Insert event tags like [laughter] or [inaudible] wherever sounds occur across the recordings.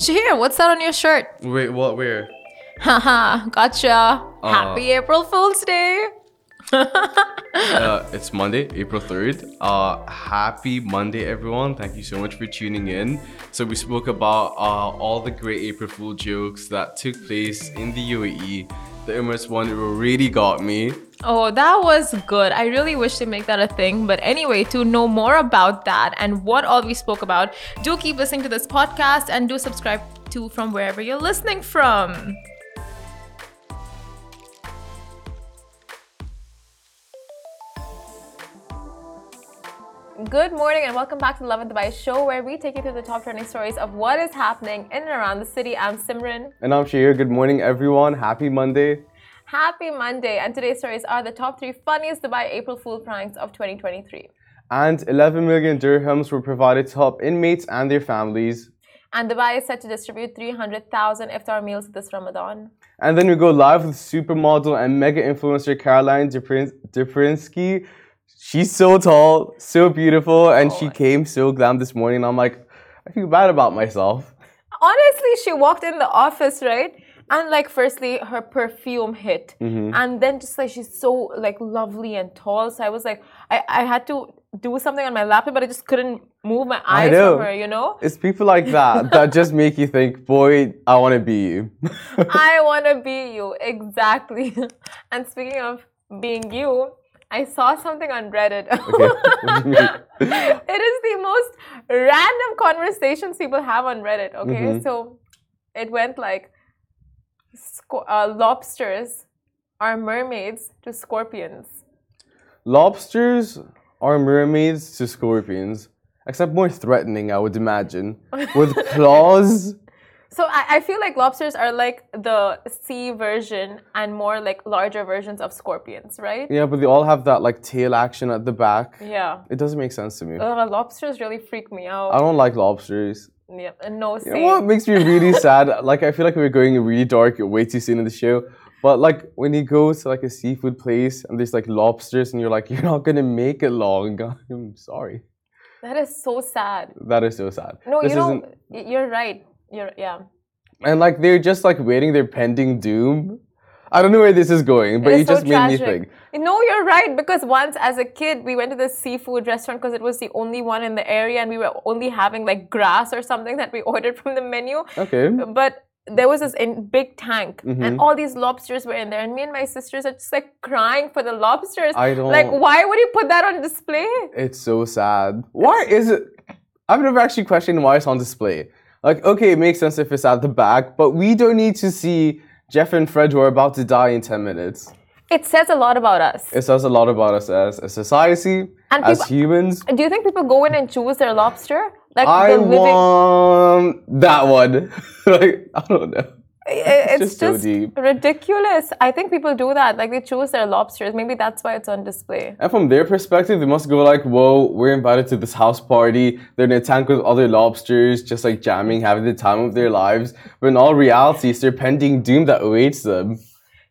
Shahir, what's that on your shirt? Wait, what? Where? Haha, gotcha. Happy April Fool's Day. [laughs] uh, it's Monday, April 3rd. Uh, happy Monday, everyone. Thank you so much for tuning in. So, we spoke about uh, all the great April Fool jokes that took place in the UAE. The Emirates one really got me. Oh, that was good. I really wish they make that a thing. But anyway, to know more about that and what all we spoke about, do keep listening to this podcast and do subscribe to from wherever you're listening from. Good morning and welcome back to the Lovin Dubai show where we take you through the top trending stories of what is happening in and around the city. I'm Simran. And I'm Shahir. Good morning, everyone. Happy Monday. Happy Monday. And today's stories are the top three funniest Dubai April Fool pranks of 2023. And 11 million dirhams were provided to help inmates and their families. And Dubai is set to distribute 300,000 iftar meals this Ramadan. And then we go live with supermodel and mega influencer Caroline Derpienski she's so tall, so beautiful, and oh, she came so glam this morning. I'm like, I feel bad about myself. Honestly, she walked in the office, right? And like, firstly, her perfume hit, mm-hmm. and then just like she's so like lovely and tall. So I was like, I, I had to do something on my laptop, but I just couldn't move my eyes from her. You know, it's people like that [laughs] that just make you think, boy, I want to be you. I [laughs] want to be you exactly. [laughs] and speaking of being you, I saw something on Reddit. [laughs] it is the most random conversations people have on Reddit. Okay, mm-hmm. so it went like uh, lobsters are mermaids to scorpions. Lobsters are mermaids to scorpions, except more threatening, I would imagine, with [laughs] claws so I, I feel like lobsters are like the sea version and more like larger versions of scorpions, right? Yeah, but they all have that like tail action at the back. Yeah. It doesn't make sense to me. Uh, lobsters really freak me out. I don't like lobsters. Yeah, no. Same. You know what makes me really [laughs] sad? Like I feel like we're going really dark way too soon in the show. But like when you go to like a seafood place and there's like lobsters and you're like you're not gonna make it long. [laughs] I'm sorry. That is so sad. That is so sad. No, this you know, you're right. You're yeah. And like they're just like waiting their pending doom. I don't know where this is going, but you so just tragic. made me think. No, you're right. Because once as a kid, we went to the seafood restaurant because it was the only one in the area and we were only having like grass or something that we [laughs] ordered from the menu. Okay. But there was this in big tank mm-hmm. and all these lobsters were in there and me and my sisters are just like crying for the lobsters. I don't like why would you put that on display? It's so sad. Why is it I've never actually questioned why it's on display. Like, okay, it makes sense if it's at the back, but we don't need to see Jeff and Fred who are about to die in 10 minutes. It says a lot about us. It says a lot about us as a society, and as people, humans. Do you think people go in and choose their lobster? Like I living... want that one. [laughs] like I don't know. It's, it's just, just so ridiculous. I think people do that. Like they choose their lobsters. Maybe that's why it's on display. And from their perspective, they must go like, "Whoa, we're invited to this house party. They're in a tank with other lobsters, just like jamming, having the time of their lives." But in all reality, it's their pending doom that awaits them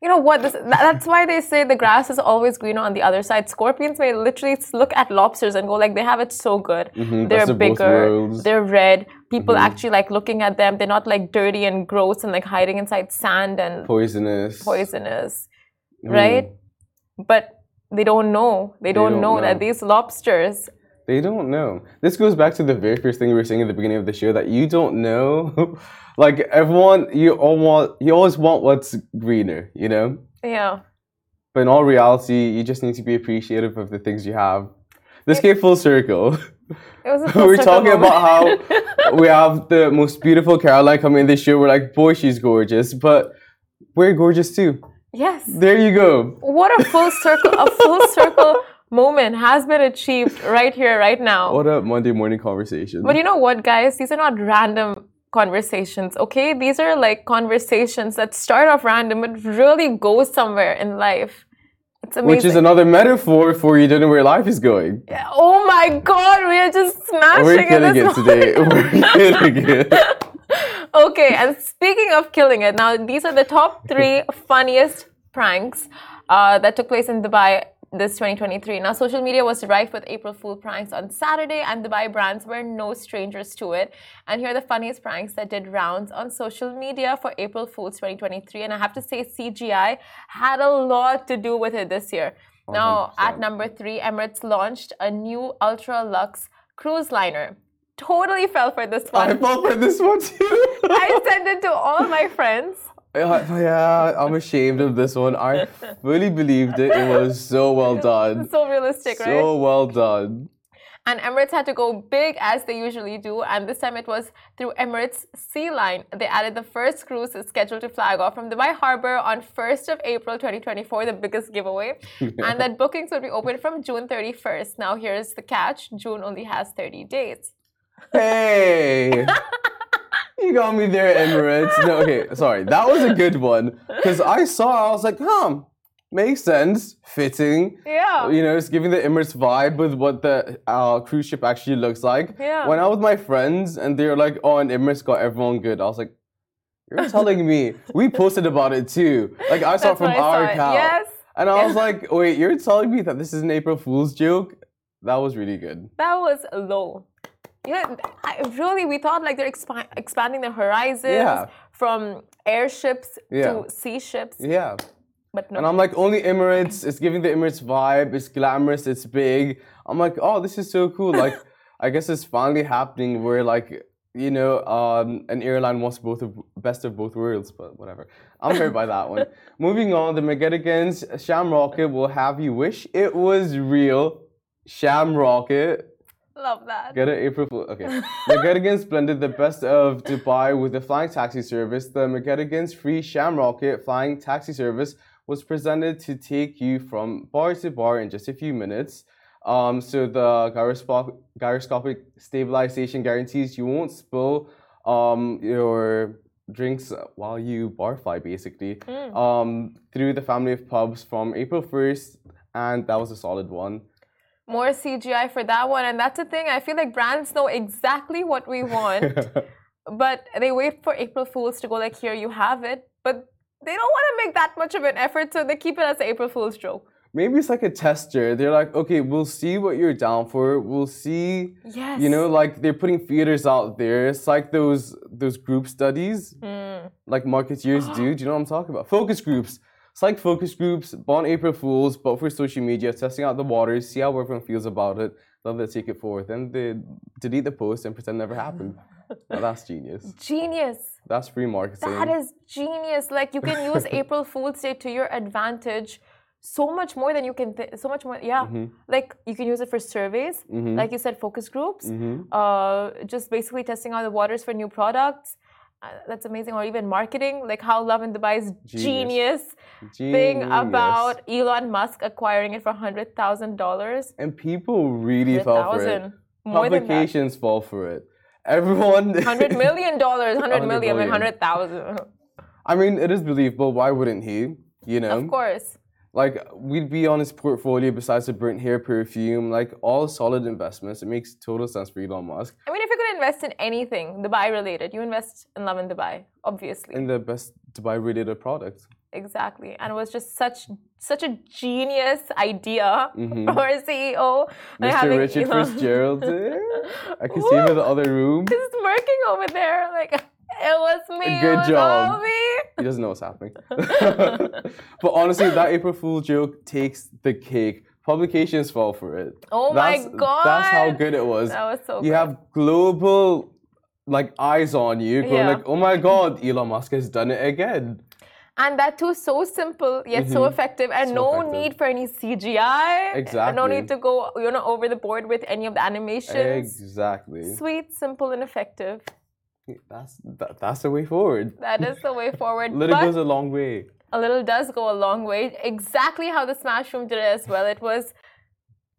you know what? This, that's why they say the grass is always greener on the other side. Scorpions may literally look at lobsters and go like, they have it so good. Mm-hmm, they're bigger, they're red. People mm-hmm. actually like looking at them. They're not like dirty and gross and like hiding inside sand and poisonous. Poisonous, mm. right? But they don't know. They, they don't, don't know, know that these lobsters they don't know. This goes back to the very first thing we were saying at the beginning of the show that you don't know [laughs] like everyone you all want you always want what's greener you know yeah but in all reality you just need to be appreciative of the things you have this came full circle [laughs] it was [laughs] we're talking moment. about how [laughs] we have the most beautiful caroline coming in this year. we're like boy she's gorgeous but we're gorgeous too yes there you go what a full circle a full [laughs] circle moment has been achieved right here right now what a monday morning conversation but you know what guys these are not random conversations, okay? These are like conversations that start off random but really go somewhere in life. Which is another metaphor for you don't know where life is going. Yeah. Oh my god, we are just smashing We're killing it, it today. [laughs] We're killing it. okay, and speaking of killing it, now these are the top three funniest pranks uh, that took place in Dubai this 2023. Now, social media was rife with April Fool pranks on Saturday, and Dubai brands were no strangers to it. And here are the funniest pranks that did rounds on social media for April Fools 2023. And I have to say, CGI had a lot to do with it this year. 100%. Now, at number three, Emirates launched a new ultra luxe cruise liner. Totally fell for this one. I fell for this one too. [laughs] I sent it to all my friends. [laughs] Yeah, I'm ashamed of this one. I fully believed it. It was so well [laughs] done. So realistic, so right? So well done. And Emirates had to go big as they usually do, and this time it was through Emirates Sea Line. They added the first cruise scheduled to flag off from Dubai Harbor on 1st of April 2024, the biggest giveaway. [laughs] and that bookings would be open from June 31st. Now, here's the catch June only has 30 days. Hey! You got me there, Emirates. No, okay, sorry. That was a good one. Because I saw, I was like, huh, makes sense, fitting. Yeah. You know, it's giving the Emirates vibe with what the uh, cruise ship actually looks like. Yeah. When I was with my friends and they were like, oh, and Emirates got everyone good, I was like, you're [laughs] telling me. We posted about it too. Like, I saw That's from our account. Yes. And I was like, wait, you're telling me that this is an April Fool's joke? That was really good. That was low. Yeah, I, really, we thought like they're expi- expanding their horizons yeah. from airships yeah. to sea ships. Yeah. But no. And I'm like, only Emirates. It's giving the Emirates vibe. It's glamorous. It's big. I'm like, oh, this is so cool. Like, [laughs] I guess it's finally happening where like you know, um, an airline wants both of best of both worlds, but whatever. I'm hurt by that one. [laughs] Moving on, the McGettigans Sham Rocket will have you wish it was real. Sham Rocket Love that. Get it, April Fool. Okay. McGettigans blended the best of Dubai with the flying taxi service. The McGettigans free sham rocket flying taxi service was presented to take you from bar to bar in just a few minutes. Um, so the gyroscopic stabilization guarantees you won't spill um, your drinks while you bar fly, basically, mm. um, through the family of pubs from April 1st, and that was a solid one more CGI for that one. And that's the thing. I feel like brands know exactly what we want, [laughs] but they wait for April Fools to go like, here you have it. But they don't want to make that much of an effort, so they keep it as an April Fool's joke. Maybe it's like a tester. They're like, okay, we'll see what you're down for. We'll see. Yes. You know, like they're putting theaters out there. It's like those those group studies, mm. like marketeers [gasps] do. Do you know what I'm talking about? Focus groups. It's like focus groups, born April Fools, but for social media, testing out the waters, see how everyone feels about it, then they take it forward. Then they delete the post and pretend never happened. [laughs] now that's genius. Genius. That's free marketing. That is genius. Like you can use [laughs] April Fool's Day to your advantage so much more than you can so much more yeah mm-hmm. like you can use it for surveys mm-hmm. like you said focus groups mm-hmm. uh, just basically testing out the waters for new products that's amazing. Or even marketing, like how Lovin Dubai's genius, genius, thing about Elon Musk acquiring it for hundred thousand dollars. And people really fell for it. More Publications fall for it. Everyone. [laughs] Hundred million dollars, hundred million, million. hundred thousand. I mean, it is believable. Why wouldn't he? You know. Of course. Like we'd be on his portfolio besides the burnt hair perfume, like all solid investments. It makes total sense for Elon Musk. I mean, if you could invest in anything Dubai related, you invest in Lovin Dubai, obviously. In the best Dubai related product. Exactly, and it was just such such a genius idea mm-hmm. for a CEO. Mr. Richard know, [laughs] Fitzgerald, I can see him in the other room. He's working over there, like. It was me. Good job. Me. He doesn't know what's happening. [laughs] [laughs] but honestly, that April Fool joke takes the cake. Publications fall for it. Oh that's, my god. That's how good it was. That was so You good. have global like eyes on you going yeah. like, oh my god, Elon Musk has done it again. And that too so simple yet mm-hmm. so effective and so no effective. need for any CGI. Exactly. No need to go, you know, over the board with any of the animations. Exactly. Sweet, simple, and effective. That's that, that's the way forward. That is the way forward. A [laughs] little goes a long way. A little does go a long way. Exactly how the Smash Room did it as well. It was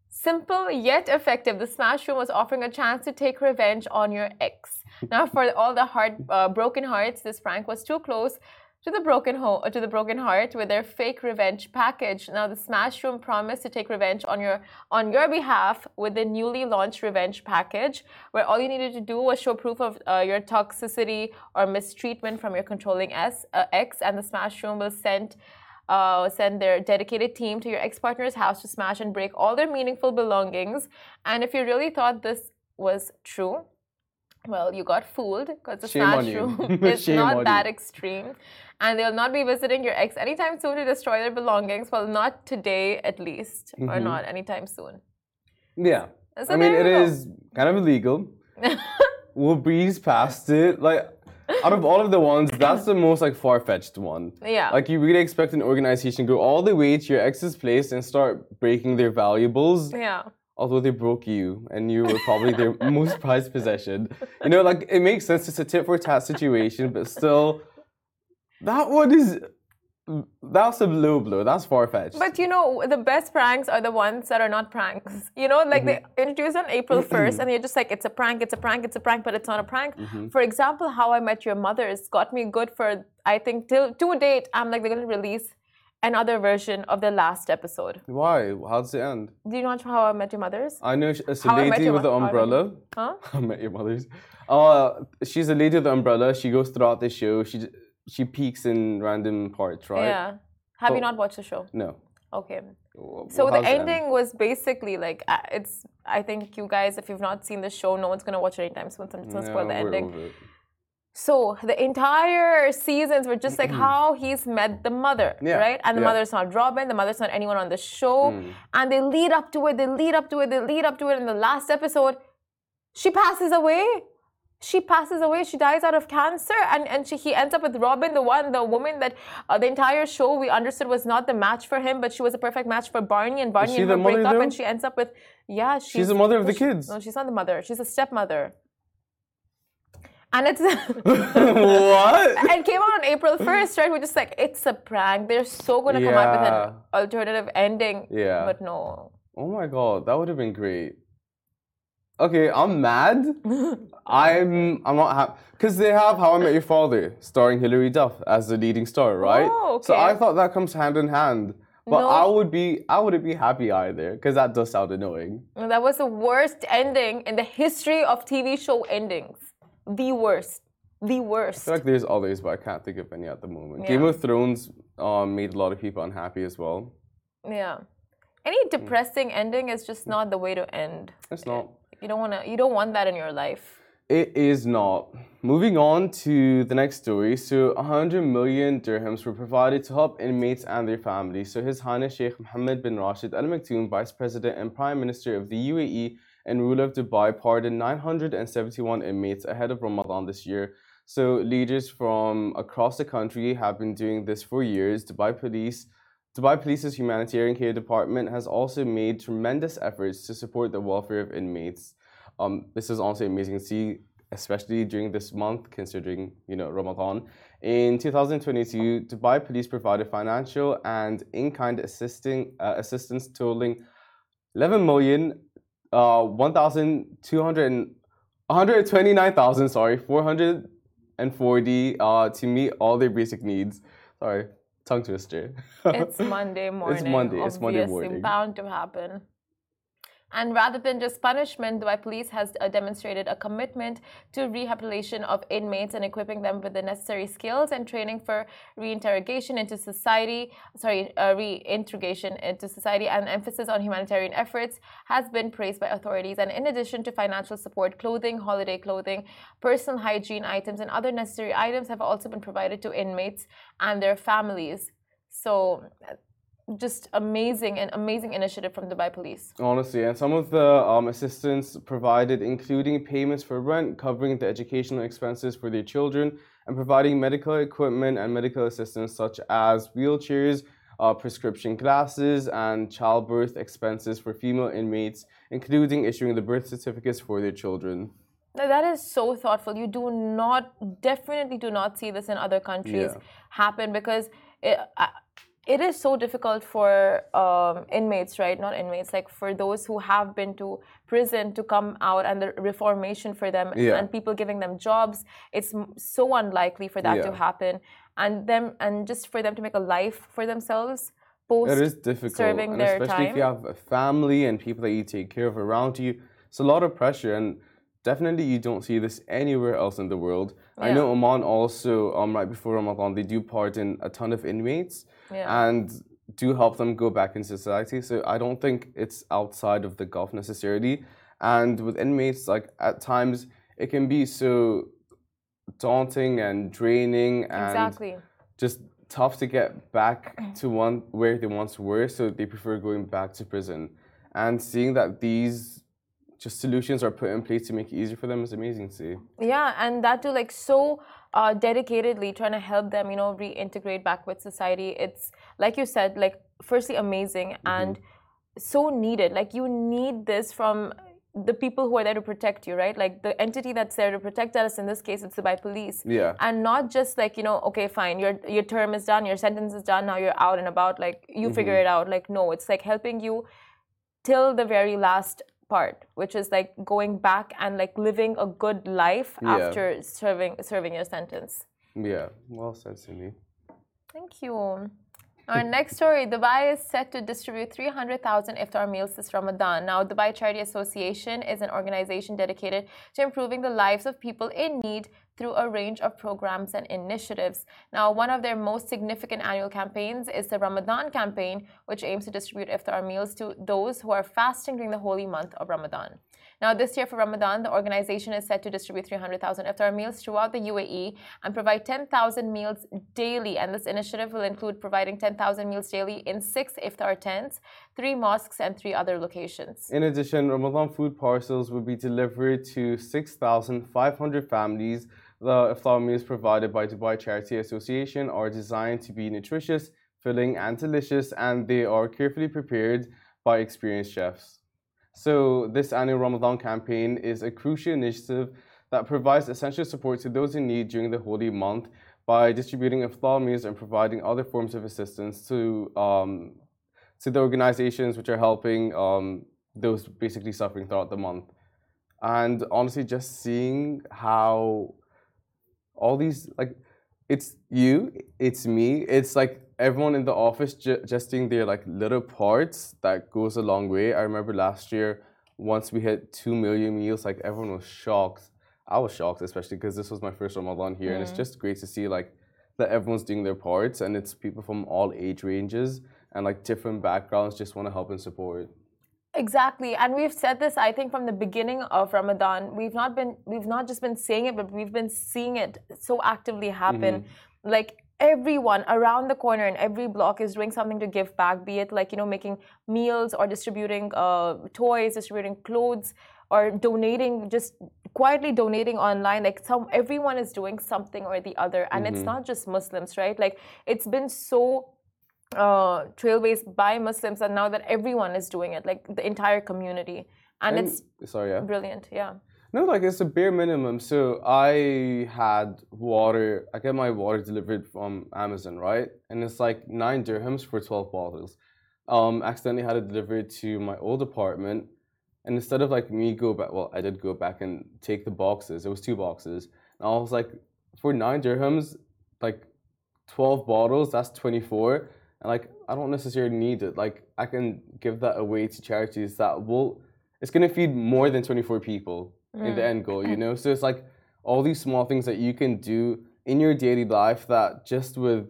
simple yet effective. The Smash Room was offering a chance to take revenge on your ex. Now, for all the heart uh, broken hearts, this prank was too close to the broken home to the broken heart with their fake revenge package. Now the Smash Room promised to take revenge on your on your behalf with the newly launched revenge package, where all you needed to do was show proof of uh, your toxicity or mistreatment from your controlling S, uh, ex, and the Smash Room will send uh, send their dedicated team to your ex partner's house to smash and break all their meaningful belongings. And if you really thought this was true, well, you got fooled because it's [laughs] Shame not true. it's not that you. extreme. And they'll not be visiting your ex anytime soon to destroy their belongings. Well, not today at least, mm-hmm. or not anytime soon. Yeah. So I mean, it go. is kind of illegal. [laughs] we'll breeze past it. Like, out of all of the ones, that's the most like far fetched one. Yeah. Like you really expect an organization to go all the way to your ex's place and start breaking their valuables. Yeah although they broke you and you were probably their [laughs] most prized possession. You know, like it makes sense. It's a tit for tat situation, but still, that one is. That's a low blow. That's far fetched. But you know, the best pranks are the ones that are not pranks. You know, like mm-hmm. they introduced on April 1st, and you're just like, it's a prank, it's a prank, it's a prank, but it's not a prank. Mm-hmm. For example, How I Met Your Mother has got me good for, I think, till to date. I'm like, they're going to release another version of the last episode. Why? How does it end? Do you know How I Met Your Mother's? I know it's a lady with the umbrella. Huh? [laughs] I met your mother's. Uh, she's a lady with the umbrella. She goes throughout the show. She she peeks in random parts, right? Yeah. Have you not watched the show? No. Okay. so the ending end? was basically like uh, it's. I think you guys, if you've not seen the show, no one's gonna watch it anytime soon. So I'm just gonna spoil the ending. So the entire seasons were just like how he's met the mother, yeah. right? And the yeah. mother's not Robin, the mother's not anyone on the show. Mm. And they lead up to it, they lead up to it, they lead up to it. In the last episode, she passes away. She passes away. She dies out of cancer, and and she, he ends up with Robin, the one, the woman that uh, the entire show we understood was not the match for him, but she was a perfect match for Barney. And Barney and her break up, and she ends up with yeah, she's, she's the mother of the kids. No, she's not the mother. She's a stepmother. And it's [laughs] what? [laughs] it came out on April 1st, right? We're just like, it's a prank. They're so gonna come up with an alternative ending. Yeah. But no. Oh my god, that would have been great. Okay, I'm mad. I'm I'm not happy because they have How I Met Your Father, starring Hilary Duff as the leading star, right? Oh, okay. So I thought that comes hand in hand. But no. I would be I wouldn't be happy either because that does sound annoying. That was the worst ending in the history of TV show endings the worst. The worst. I feel like there's others, but I can't think of any at the moment. Yeah. Game of Thrones um, made a lot of people unhappy as well. Yeah. Any depressing mm. ending is just not the way to end. It's not. You don't wanna. You don't want that in your life. It is not. Moving on to the next story. So, 100 million dirhams were provided to help inmates and their families. So, His Highness Sheikh Mohammed bin Rashid Al Maktoum, Vice President and Prime Minister of the UAE, and ruler of Dubai pardoned 971 inmates ahead of Ramadan this year. So leaders from across the country have been doing this for years. Dubai Police Dubai Police's humanitarian care department has also made tremendous efforts to support the welfare of inmates. Um, this is also amazing to see, especially during this month, considering you know Ramadan. In 2022, Dubai Police provided financial and in-kind assisting uh, assistance totaling 11 million uh, 1,200, 129,000, sorry, 440 uh, to meet all their basic needs. Sorry, tongue twister. it's [laughs] Monday morning. It's Monday. It's Monday morning. bound to happen. And rather than just punishment, Dubai Police has uh, demonstrated a commitment to rehabilitation of inmates and equipping them with the necessary skills and training for reintegration into society. Sorry, uh, reintegration into society, and emphasis on humanitarian efforts has been praised by authorities. And in addition to financial support, clothing, holiday clothing, personal hygiene items, and other necessary items have also been provided to inmates and their families. So just amazing and amazing initiative from Dubai Police. Honestly, and some of the um, assistance provided, including payments for rent, covering the educational expenses for their children, and providing medical equipment and medical assistance such as wheelchairs, uh, prescription glasses, and childbirth expenses for female inmates, including issuing the birth certificates for their children. Now, that is so thoughtful. You do not, definitely do not see this in other countries yeah. happen because. It, it is so difficult for um, inmates, right? Not inmates, like for those who have been to prison to come out and the reformation for them yeah. and people giving them jobs. It's so unlikely for that yeah. to happen, and them and just for them to make a life for themselves. Post it is difficult, serving and their especially time. if you have a family and people that you take care of around you. It's a lot of pressure, and definitely you don't see this anywhere else in the world. Yeah. I know Oman also, um, right before Ramadan, they do pardon a ton of inmates yeah. and do help them go back in society. So I don't think it's outside of the Gulf necessarily. And with inmates, like at times, it can be so daunting and draining and exactly. just tough to get back [clears throat] to one where they once were. So they prefer going back to prison. And seeing that these just solutions are put in place to make it easier for them is amazing to see. Yeah, and that too, like so uh, dedicatedly trying to help them, you know, reintegrate back with society. It's like you said, like firstly amazing mm-hmm. and so needed. Like you need this from the people who are there to protect you, right? Like the entity that's there to protect us. In this case, it's the Dubai police. Yeah. And not just like you know, okay, fine, your your term is done, your sentence is done, now you're out and about. Like you mm-hmm. figure it out. Like no, it's like helping you till the very last part, which is like going back and like living a good life yeah. after serving serving your sentence. Yeah, well said, Cindy. Thank you. Our next story Dubai is set to distribute 300,000 iftar meals this Ramadan. Now, Dubai Charity Association is an organization dedicated to improving the lives of people in need through a range of programs and initiatives. Now, one of their most significant annual campaigns is the Ramadan campaign, which aims to distribute iftar meals to those who are fasting during the holy month of Ramadan. Now, this year for Ramadan, the organization is set to distribute 300,000 iftar meals throughout the UAE and provide 10,000 meals daily. And this initiative will include providing 10,000 meals daily in six iftar tents, three mosques, and three other locations. In addition, Ramadan food parcels will be delivered to 6,500 families the iftar meals provided by Dubai Charity Association are designed to be nutritious, filling, and delicious, and they are carefully prepared by experienced chefs. So, this annual Ramadan campaign is a crucial initiative that provides essential support to those in need during the holy month by distributing iftar meals and providing other forms of assistance to um, to the organizations which are helping um, those basically suffering throughout the month. And honestly, just seeing how all these like it's you, it's me, it's like everyone in the office ju- just doing their like little parts that goes a long way. I remember last year once we hit two million meals, like everyone was shocked. I was shocked, especially because this was my first Ramadan here, mm. and it's just great to see like that everyone's doing their parts, and it's people from all age ranges and like different backgrounds just want to help and support. Exactly. And we've said this, I think, from the beginning of Ramadan. We've not been we've not just been saying it, but we've been seeing it so actively happen. Mm-hmm. Like everyone around the corner in every block is doing something to give back, be it like, you know, making meals or distributing uh, toys, distributing clothes, or donating, just quietly donating online. Like some everyone is doing something or the other. And mm-hmm. it's not just Muslims, right? Like it's been so uh, trailblazed by Muslims, and now that everyone is doing it, like the entire community, and, and it's sorry, yeah, brilliant, yeah. No, like it's a bare minimum. So I had water. I get my water delivered from Amazon, right? And it's like nine dirhams for twelve bottles. Um, accidentally had it delivered to my old apartment, and instead of like me go back, well, I did go back and take the boxes. It was two boxes, and I was like, for nine dirhams, like twelve bottles, that's twenty four and like I don't necessarily need it. Like I can give that away to charities that will it's gonna feed more than 24 people mm. in the mm. end goal, you [laughs] know? So it's like all these small things that you can do in your daily life that just with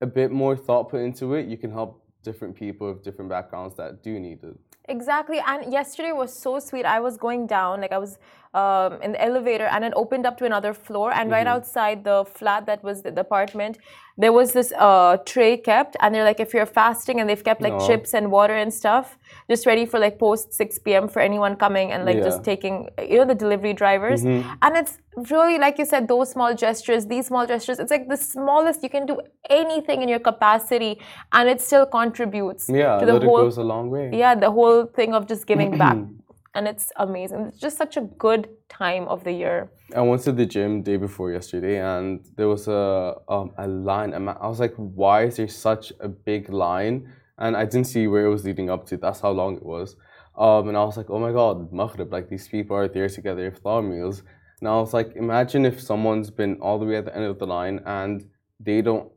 a bit more thought put into it, you can help different people of different backgrounds that do need it. Exactly. And yesterday was so sweet. I was going down, like I was um, in the elevator, and it opened up to another floor. And mm-hmm. right outside the flat that was the, apartment, there was this uh, tray kept. And they're like, if you're fasting, and they've kept like no. chips and water and stuff, just ready for like post 6 p.m. for anyone coming and like yeah. just taking, you know, the delivery drivers. Mm-hmm. And it's really, like you said, those small gestures, these small gestures, it's like the smallest you can do anything in your capacity, and it still contributes yeah, to the whole. goes a long way. Yeah, the whole thing of just giving back. [clears throat] and it's amazing. It's just such a good time of the year. I went to the gym day before yesterday, and there was a um, a line. I was like, "Why is there such a big line?" And I didn't see where it was leading up to. That's how long it was. Um, and I was like, "Oh my God, Maghrib! Like these people are there together iftar meals." And I was like, imagine if someone's been all the way at the end of the line and they don't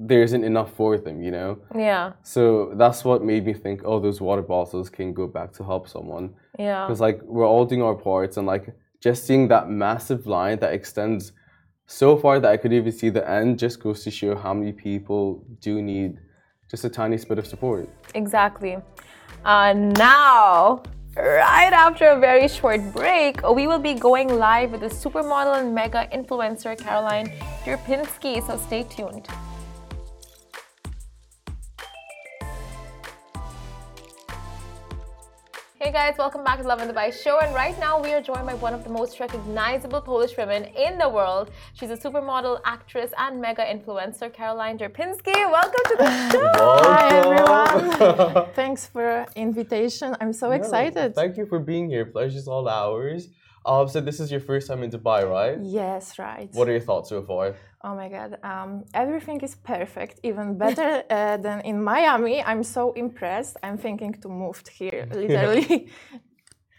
there isn't enough for them, you know? Yeah. So that's what made me think, oh, those water bottles can go back to help someone. Yeah. Because like we're all doing our parts and like just seeing that massive line that extends so far that I could even see the end just goes to show how many people do need just a tiny bit of support. Exactly. Uh, now, right after a very short break, we will be going live with the supermodel and mega influencer Caroline Derpienski. So stay tuned. Hey guys, welcome back to Lovin Dubai show. And right now we are joined by one of the most recognizable Polish women in the world. She's a supermodel, actress, and mega influencer, Caroline Derpienski. Welcome to the [laughs] show. Hi everyone. [laughs] Thanks for invitation. I'm so excited. Thank you for being here. Pleasure's all ours. Um, so this is your first time in Dubai, right? Yes, right. What are your thoughts so far? Oh my God, um, everything is perfect, even better [laughs] uh, than in Miami. I'm so impressed. I'm thinking to move here, [laughs] literally.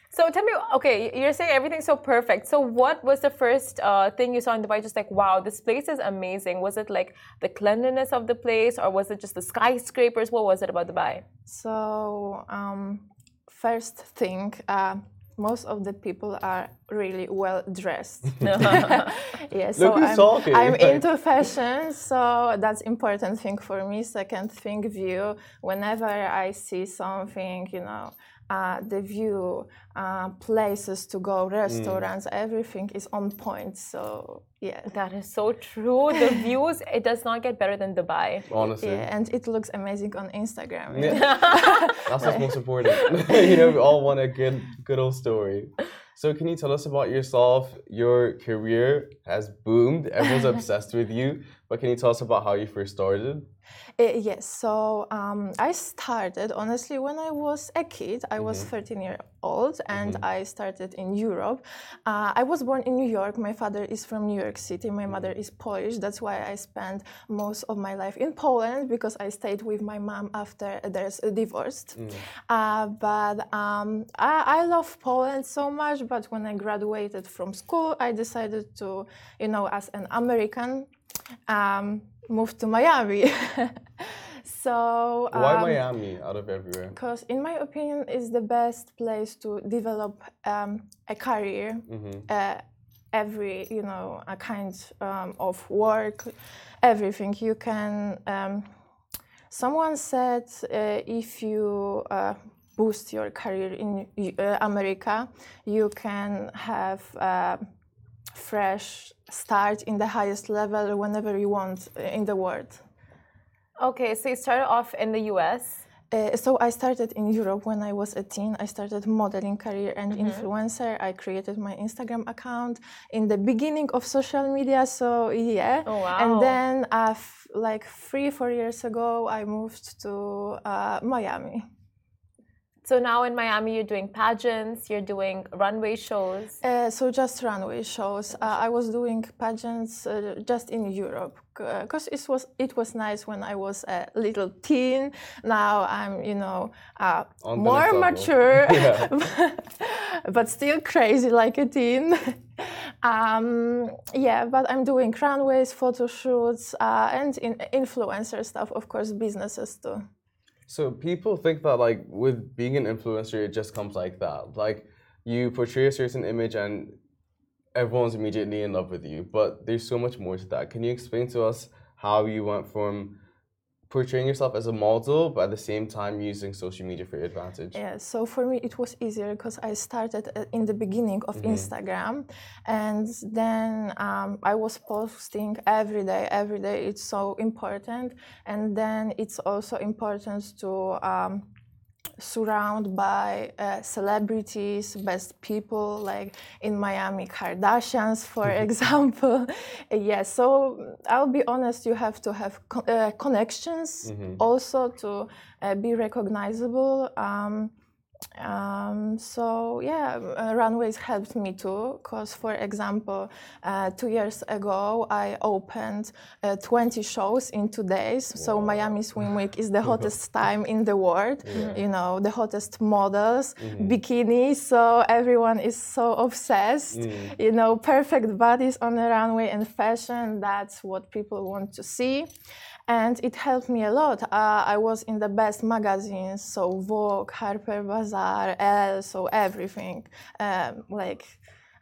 so tell me, okay, you're saying everything's so perfect. So what was the first uh, thing you saw in Dubai? Just like, wow, this place is amazing. Was it like the cleanliness of the place, or was it just the skyscrapers? What was it about Dubai? So um, first thing. Uh, most of the people are really well dressed. [laughs] [laughs] yeah, so I'm, I'm, into fashion, so that's important thing for me. Second thing, view. Whenever I see something, you know, uh, the view, uh, places to go, restaurants, mm. everything is on point. So yeah, that is so true. The [laughs] views, it does not get better than Dubai. Honestly, yeah, and it looks amazing on Instagram. Yeah. [laughs] That's what's most important. [laughs] you know, we all want a good, good old story. So, can you tell us about yourself? Your career has boomed. Everyone's obsessed with you. But can you tell us about how you first started? Uh, yes, so um, I started honestly when I was a kid. I was mm-hmm. 13 years old and mm-hmm. I started in Europe. Uh, I was born in New York. My father is from New York City. My mother is Polish. That's why I spent most of my life in Poland because I stayed with my mom after divorced. Mm. Uh, but um, I, I love Poland so much. But when I graduated from school, I decided to, you know, as an American, um, moved to Miami. [laughs] so why um, Miami out of everywhere? Because in my opinion, is the best place to develop um, a career. Mm-hmm. Uh, every you know a kind um, of work, everything you can. Um, someone said uh, if you uh, boost your career in uh, America, you can have uh, fresh start in the highest level whenever you want uh, in the world. Okay, so you started off in the US. Uh, so I started in Europe when I was a teen. I started modeling career and mm-hmm. influencer. I created my Instagram account in the beginning of social media. So yeah. Oh, wow. And then, uh, f- like three, four years ago, I moved to uh, Miami. So now in Miami, you're doing pageants, you're doing runway shows. Uh, so just runway shows. Uh, I was doing pageants uh, just in Europe because it was it was nice when I was a little teen. Now I'm you know uh, more mature, [laughs] [laughs] but still crazy like a teen. [laughs] um, yeah, but I'm doing runways, photo shoots, uh, and in influencer stuff, of course, businesses too. So people think that like with being an influencer, it just comes like that. Like you portray a certain image and everyone's immediately in love with you. But there's so much more to that. Can you explain to us how you went from portraying yourself as a model, but at the same time using social media for your advantage? Yeah, so for me it was easier because I started uh, in the beginning of mm-hmm. Instagram, and then um, I was posting every day. Every day, it's so important, and then it's also important to. Um, surrounded by uh, celebrities, best people, like in Miami, Kardashians, for example. [laughs] yeah, so I'll be honest, you have to have co- uh, connections mm-hmm. also to uh, be recognizable. Um, um, so yeah, uh, runways helped me too. Cause for example, uh, two years ago I opened uh, 20 shows in two days. Wow. So Miami Swim Week is the [laughs] hottest time in the world. Yeah. You know, the hottest models, mm-hmm. bikinis. So everyone is so obsessed. Mm. You know, perfect bodies on the runway and fashion. That's what people want to see and it helped me a lot. Uh, I was in the best magazines, so Vogue, Harper Bazaar, Elle, so everything. Um, like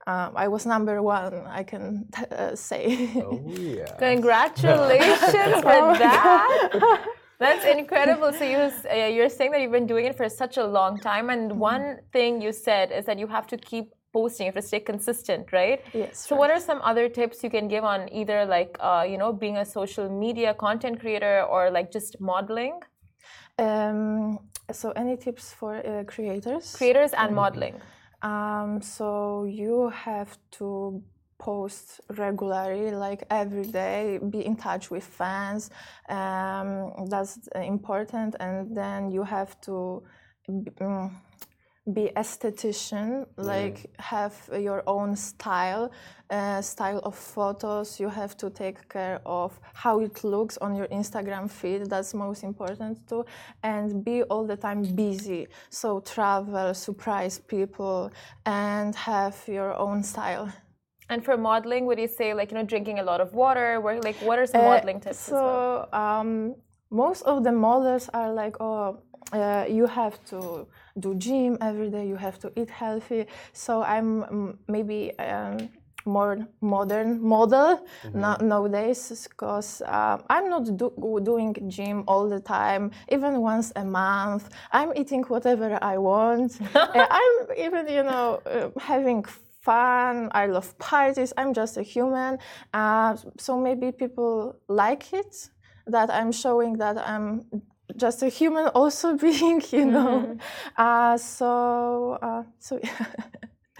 um, I was number one, I can uh, say. Oh yeah! [laughs] Congratulations [laughs] for that. That's incredible. So you, uh, you're saying that you've been doing it for such a long time, and mm-hmm. one thing you said is that you have to keep posting, you have to stay consistent, right? Yes. So, right. what are some other tips you can give on either like, uh, you know, being a social media content creator or like just modeling? Um, so, any tips for uh, creators? Creators and mm-hmm. modeling. Um, so, you have to post regularly like every day be in touch with fans um, that's important and then you have to um, be esthetician like mm. have your own style uh, style of photos. You have to take care of how it looks on your instagram feed. That's most important too. And be all the time busy. So travel surprise people and have your own style. And for modeling would you say like you know drinking a lot of water? Where like what are some uh, modeling tips so well? um, most of the models are like oh uh, you have to do gym every day you have to eat healthy. So i'm mm, maybe um, more modern model mm-hmm. nowadays because uh, i'm not do- doing gym all the time even once a month. I'm eating whatever i want. [laughs] Uh, i'm even you know uh, having fun. I love parties. I'm just a human. Uh, so maybe people like it that i'm showing that i'm just a human also [laughs] being, you know. Mm-hmm. Uh, so, uh, so [laughs] yeah.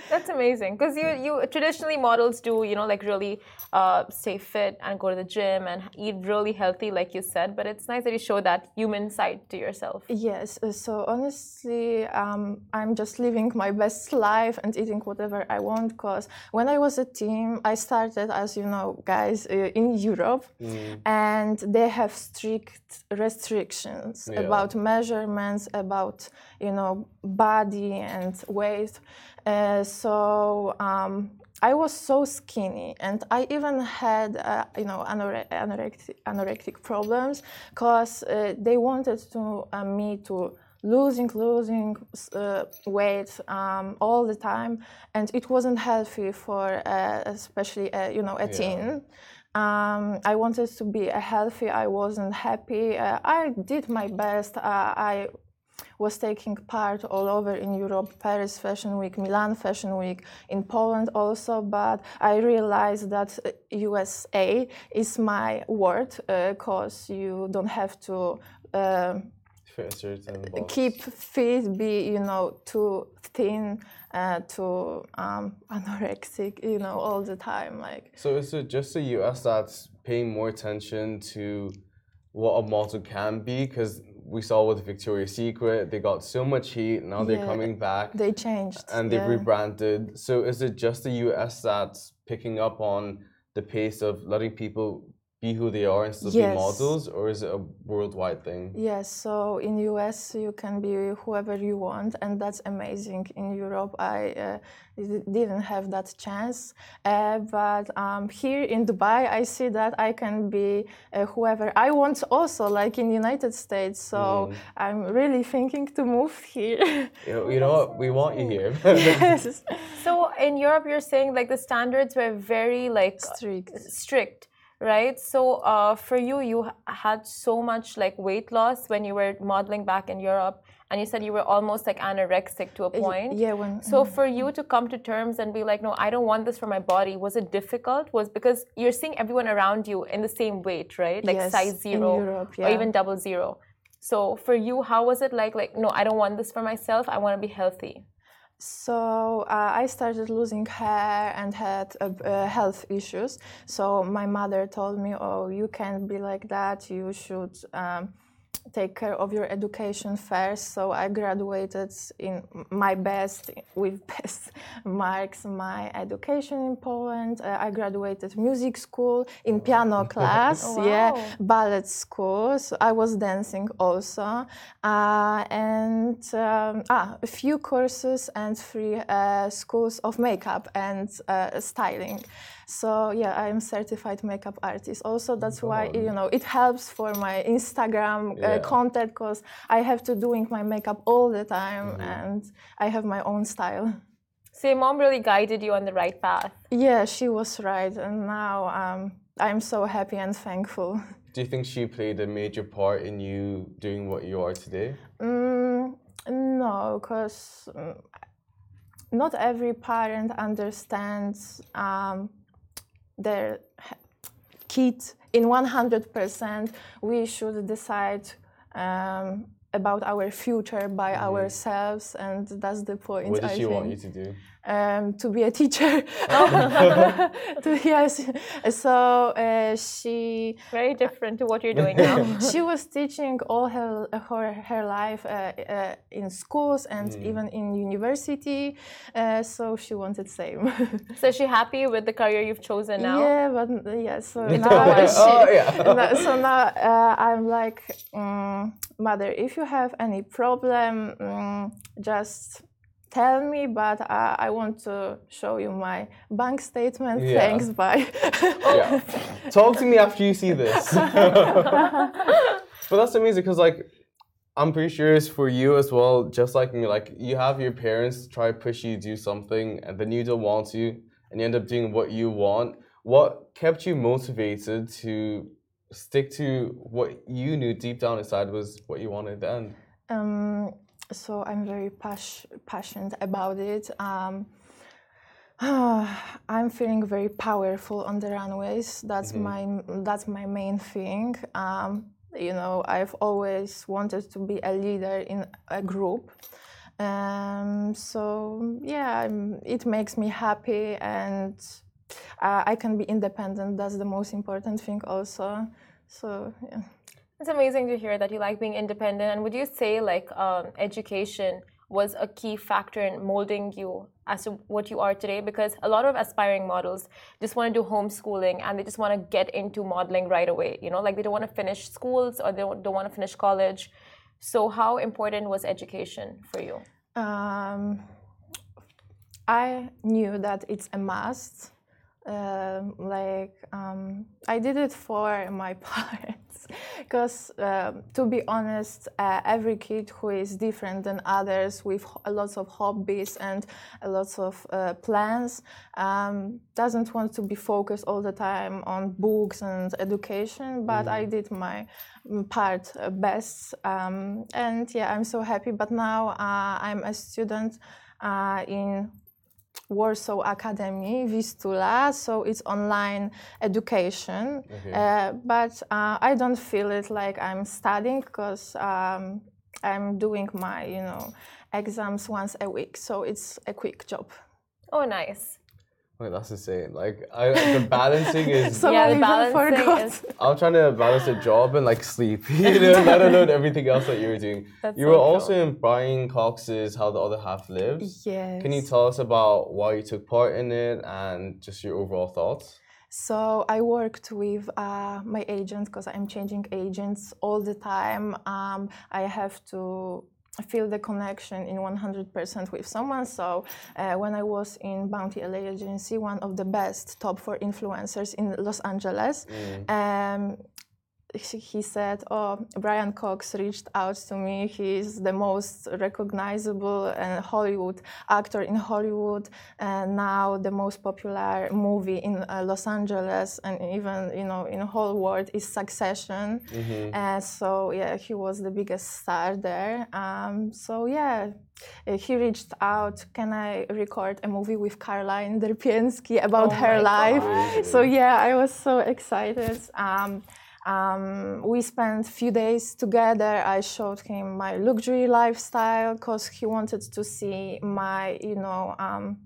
That's amazing because you you traditionally models do you know like really uh, stay fit and go to the gym and eat really healthy like you said but it's nice that you show that human side to yourself. Yes, uh, so honestly um, I'm just living my best life and eating whatever I want because when I was a teen I started as you know guys uh, in Europe mm. and they have strict restrictions yeah. about measurements about you know body and weight uh, so um, I was so skinny, and I even had uh, you know anore- anorectic, anorectic problems because uh, they wanted to uh, me to losing losing uh, weight um, all the time, and it wasn't healthy for uh, especially you know a yeah. teen. Um, I wanted to be healthy. I wasn't happy. I did my best. I was taking part all over in Europe, Paris Fashion Week, Milan Fashion Week, in Poland also, but I realized that USA uh, is my word because uh, you don't have to uh, keep fit, be, you know, too thin, uh, too um, anorexic, you know, all the time. Like. So is it just the US that's paying more attention to what a model can be? Because we saw with Victoria's Secret, they got so much heat. Now they're coming back. They changed. And they've yeah. rebranded. So is it just the US that's picking up on the pace of letting people be who they are and still yes. be models or is it a worldwide thing? Yes so in us you can be whoever you want and that's amazing. In europe i uh, didn't have that chance uh, but um, here in dubai i see that i can be uh, whoever i want also like in united states. So mm. i'm really thinking to move here. You know, you know what? We want you here. [laughs] Yes. so in europe you're saying like the standards were very like strict. strict right? So uh, for you you had so much like weight loss when you were modeling back in europe and you said you were almost like anorexic to a point. yeah when, so mm-hmm. for you to come to terms and be like no i don't want this for my body was it difficult? Was because you're seeing everyone around you in the same weight right? Like yes, size zero Europe, yeah. or even double zero. So for you how was it like like no i don't want this for myself. I want to be healthy so uh, I started losing hair and had uh, uh, health issues. So my mother told me, "Oh, you can't be like that. You should." Um, take care of your education first. So I graduated in my best, with [laughs] best marks, my education in Poland. Uh, I graduated music school in piano class, oh, wow. yeah, ballet school. So I was dancing also, uh, and um, ah, a few courses and three uh, schools of makeup and uh, styling. So yeah, I'm certified makeup artist. Also, that's why you know it helps for my Instagram uh, yeah. contact because I have to doing my makeup all the time mm-hmm. and I have my own style. So your mom really guided you on the right path. Yeah, she was right, and now um, I'm so happy and thankful. Do you think she played a major part in you doing what you are today? Mm, no, because mm, not every parent understands um, their kid in 100%. We should decide um, about our future by mm-hmm. ourselves, and that's the point. What does I she think. want you to do? Um, to be a teacher. to, [laughs] [laughs] yes. So uh, she very different to what you're [laughs] doing now. she was teaching all her her, her life uh, uh, in schools and mm. even in university. Uh, so she wanted same. so she happy with the career you've chosen now? Yeah, but yeah. So now she, oh, yeah. so now uh, I'm like, um, mother, if you have any problem, um, just tell me, but uh, I want to show you my bank statement. Yeah. Thanks, bye. [laughs] yeah. Talk to me after you see this. [laughs] but that's amazing because, like, I'm pretty sure it's for you as well, just like me. Like, you have your parents try to push you to do something, and then you don't want to, and you end up doing what you want. What kept you motivated to stick to what you knew deep down inside was what you wanted then? Um, so I'm very pas- passionate about it. Um, [sighs] I'm feeling very powerful on the runways. That's mm-hmm. my that's my main thing. Um, you know, I've always wanted to be a leader in a group. Um, so yeah, I'm, it makes me happy, and uh, I can be independent. That's the most important thing, also. So yeah. It's amazing to hear that you like being independent. And would you say like um, education was a key factor in molding you as to what you are today? Because a lot of aspiring models just want to do homeschooling and they just want to get into modeling right away. You know, like they don't want to finish schools or they don't, don't want to finish college. So how important was education for you? Um, I knew that it's a must. Uh, like um, I did it for my [laughs] parents because uh, to be honest, uh, every kid who is different than others with lots of hobbies and lots of uh, plans um, doesn't want to be focused all the time on books and education. But mm. I did my mm, part uh, best, um, and yeah, I'm so happy. But now uh, I'm a student uh, in Warsaw Academy, Vistula, so it's online education. Okay. Uh, but uh, I don't feel it like I'm studying because um, I'm doing my, you know, exams once a week, so it's a quick job. Oh, nice. Wait, that's insane. Like I, the balancing is. [laughs] yeah, the balancing is. [laughs] I'm trying to balance a job and like sleep, [laughs] you know, let alone everything else that you were doing. That's you so were also in Brian Cox's "How the Other Half Lives." Yes. Can you tell us about why you took part in it and just your overall thoughts? So I worked with uh, my agent because I'm changing agents all the time. Um, I have to feel the connection in 100% with someone. So uh, when I was in Bounty LA agency, one of the best top four influencers in Los Angeles, mm. um, he said, "Oh, Brian Cox reached out to me. He's the most recognizable and Hollywood actor in Hollywood, and now the most popular movie in uh, Los Angeles, and even you know in the whole world is Succession. Mm-hmm. And so yeah, he was the biggest star there. Um, so yeah." He reached out, can I record a movie with Caroline Derpienski about oh her life? God. So yeah, I was so excited. Um, um, we spent a few days together. I showed him my luxury lifestyle because he wanted to see my, you know, um,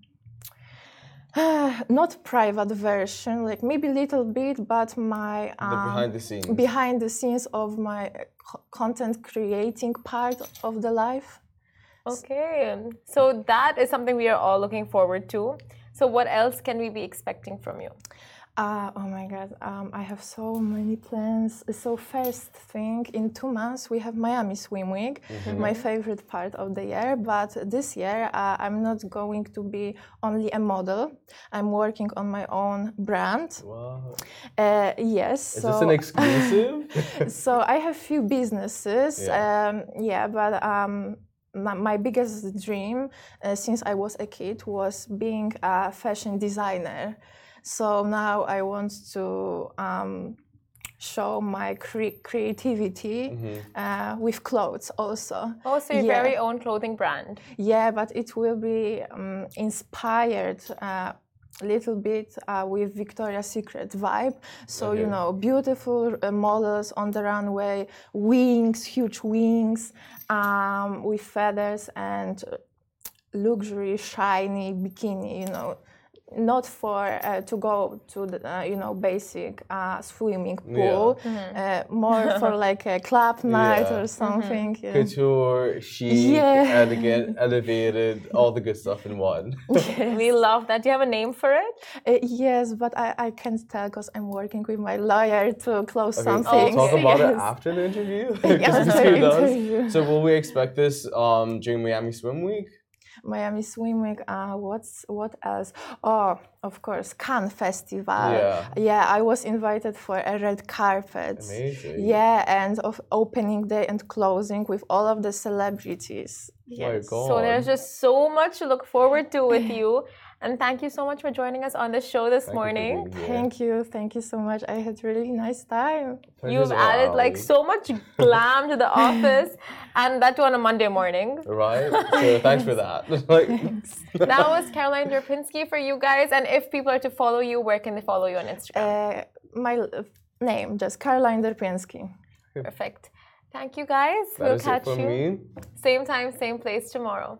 [sighs] not private version, like maybe a little bit, but my um, behind the scenes behind the scenes of my content creating part of the life. Okay, so that is something we are all looking forward to. So, what else can we be expecting from you? Uh, oh my God, um, I have so many plans. So first thing, in two months we have Miami Swim Week, mm-hmm. my favorite part of the year. But this year uh, I'm not going to be only a model. I'm working on my own brand. Wow. Uh, yes. Is so, this an exclusive? [laughs] so I have few businesses. Yeah, um, yeah but. Um, my biggest dream uh, since I was a kid was being a fashion designer. So now I want to um, show my cre- creativity mm-hmm. uh, with clothes also. Also, your yeah. very own clothing brand. Yeah, but it will be um, inspired. Uh, a little bit uh, with Victoria's Secret vibe. So, okay. you know, beautiful uh, models on the runway, wings, huge wings um, with feathers and luxury, shiny bikini, you know not for uh, to go to the uh, you know basic uh, swimming pool, yeah. mm-hmm. more for [laughs] like a club night yeah. or something. Mm-hmm. Yeah. Couture, chic, yeah. elegant, [laughs] elevated, all the good stuff in one. Yes. we love that. Do you have a name for it? Uh, yes, but I, I can't tell because I'm working with my lawyer to close okay. something. I'll talk about [laughs] yes. it after the interview. after interview. So will we expect this um, during Miami Swim Week? Miami Swim Week. Uh, what's what else? Oh, of course, Cannes Festival. Yeah. yeah, I was invited for a red carpet. Amazing. Yeah, and of opening day and closing with all of the celebrities. Yes. So there's just so much to look forward to with [laughs] you. And thank you so much for joining us on the show this thank morning. You thank you. Thank you so much. I had really nice time. You've added like so much glam to the [laughs] office and that too on a Monday morning. Right. [laughs] So thanks for that. [laughs] thanks. that was Caroline Derpienski for you guys. And if people are to follow you, where can they follow you on Instagram? Uh, my name, just Caroline Derpienski. Perfect. Thank you guys. That we'll catch you. Me. Same time, same place tomorrow.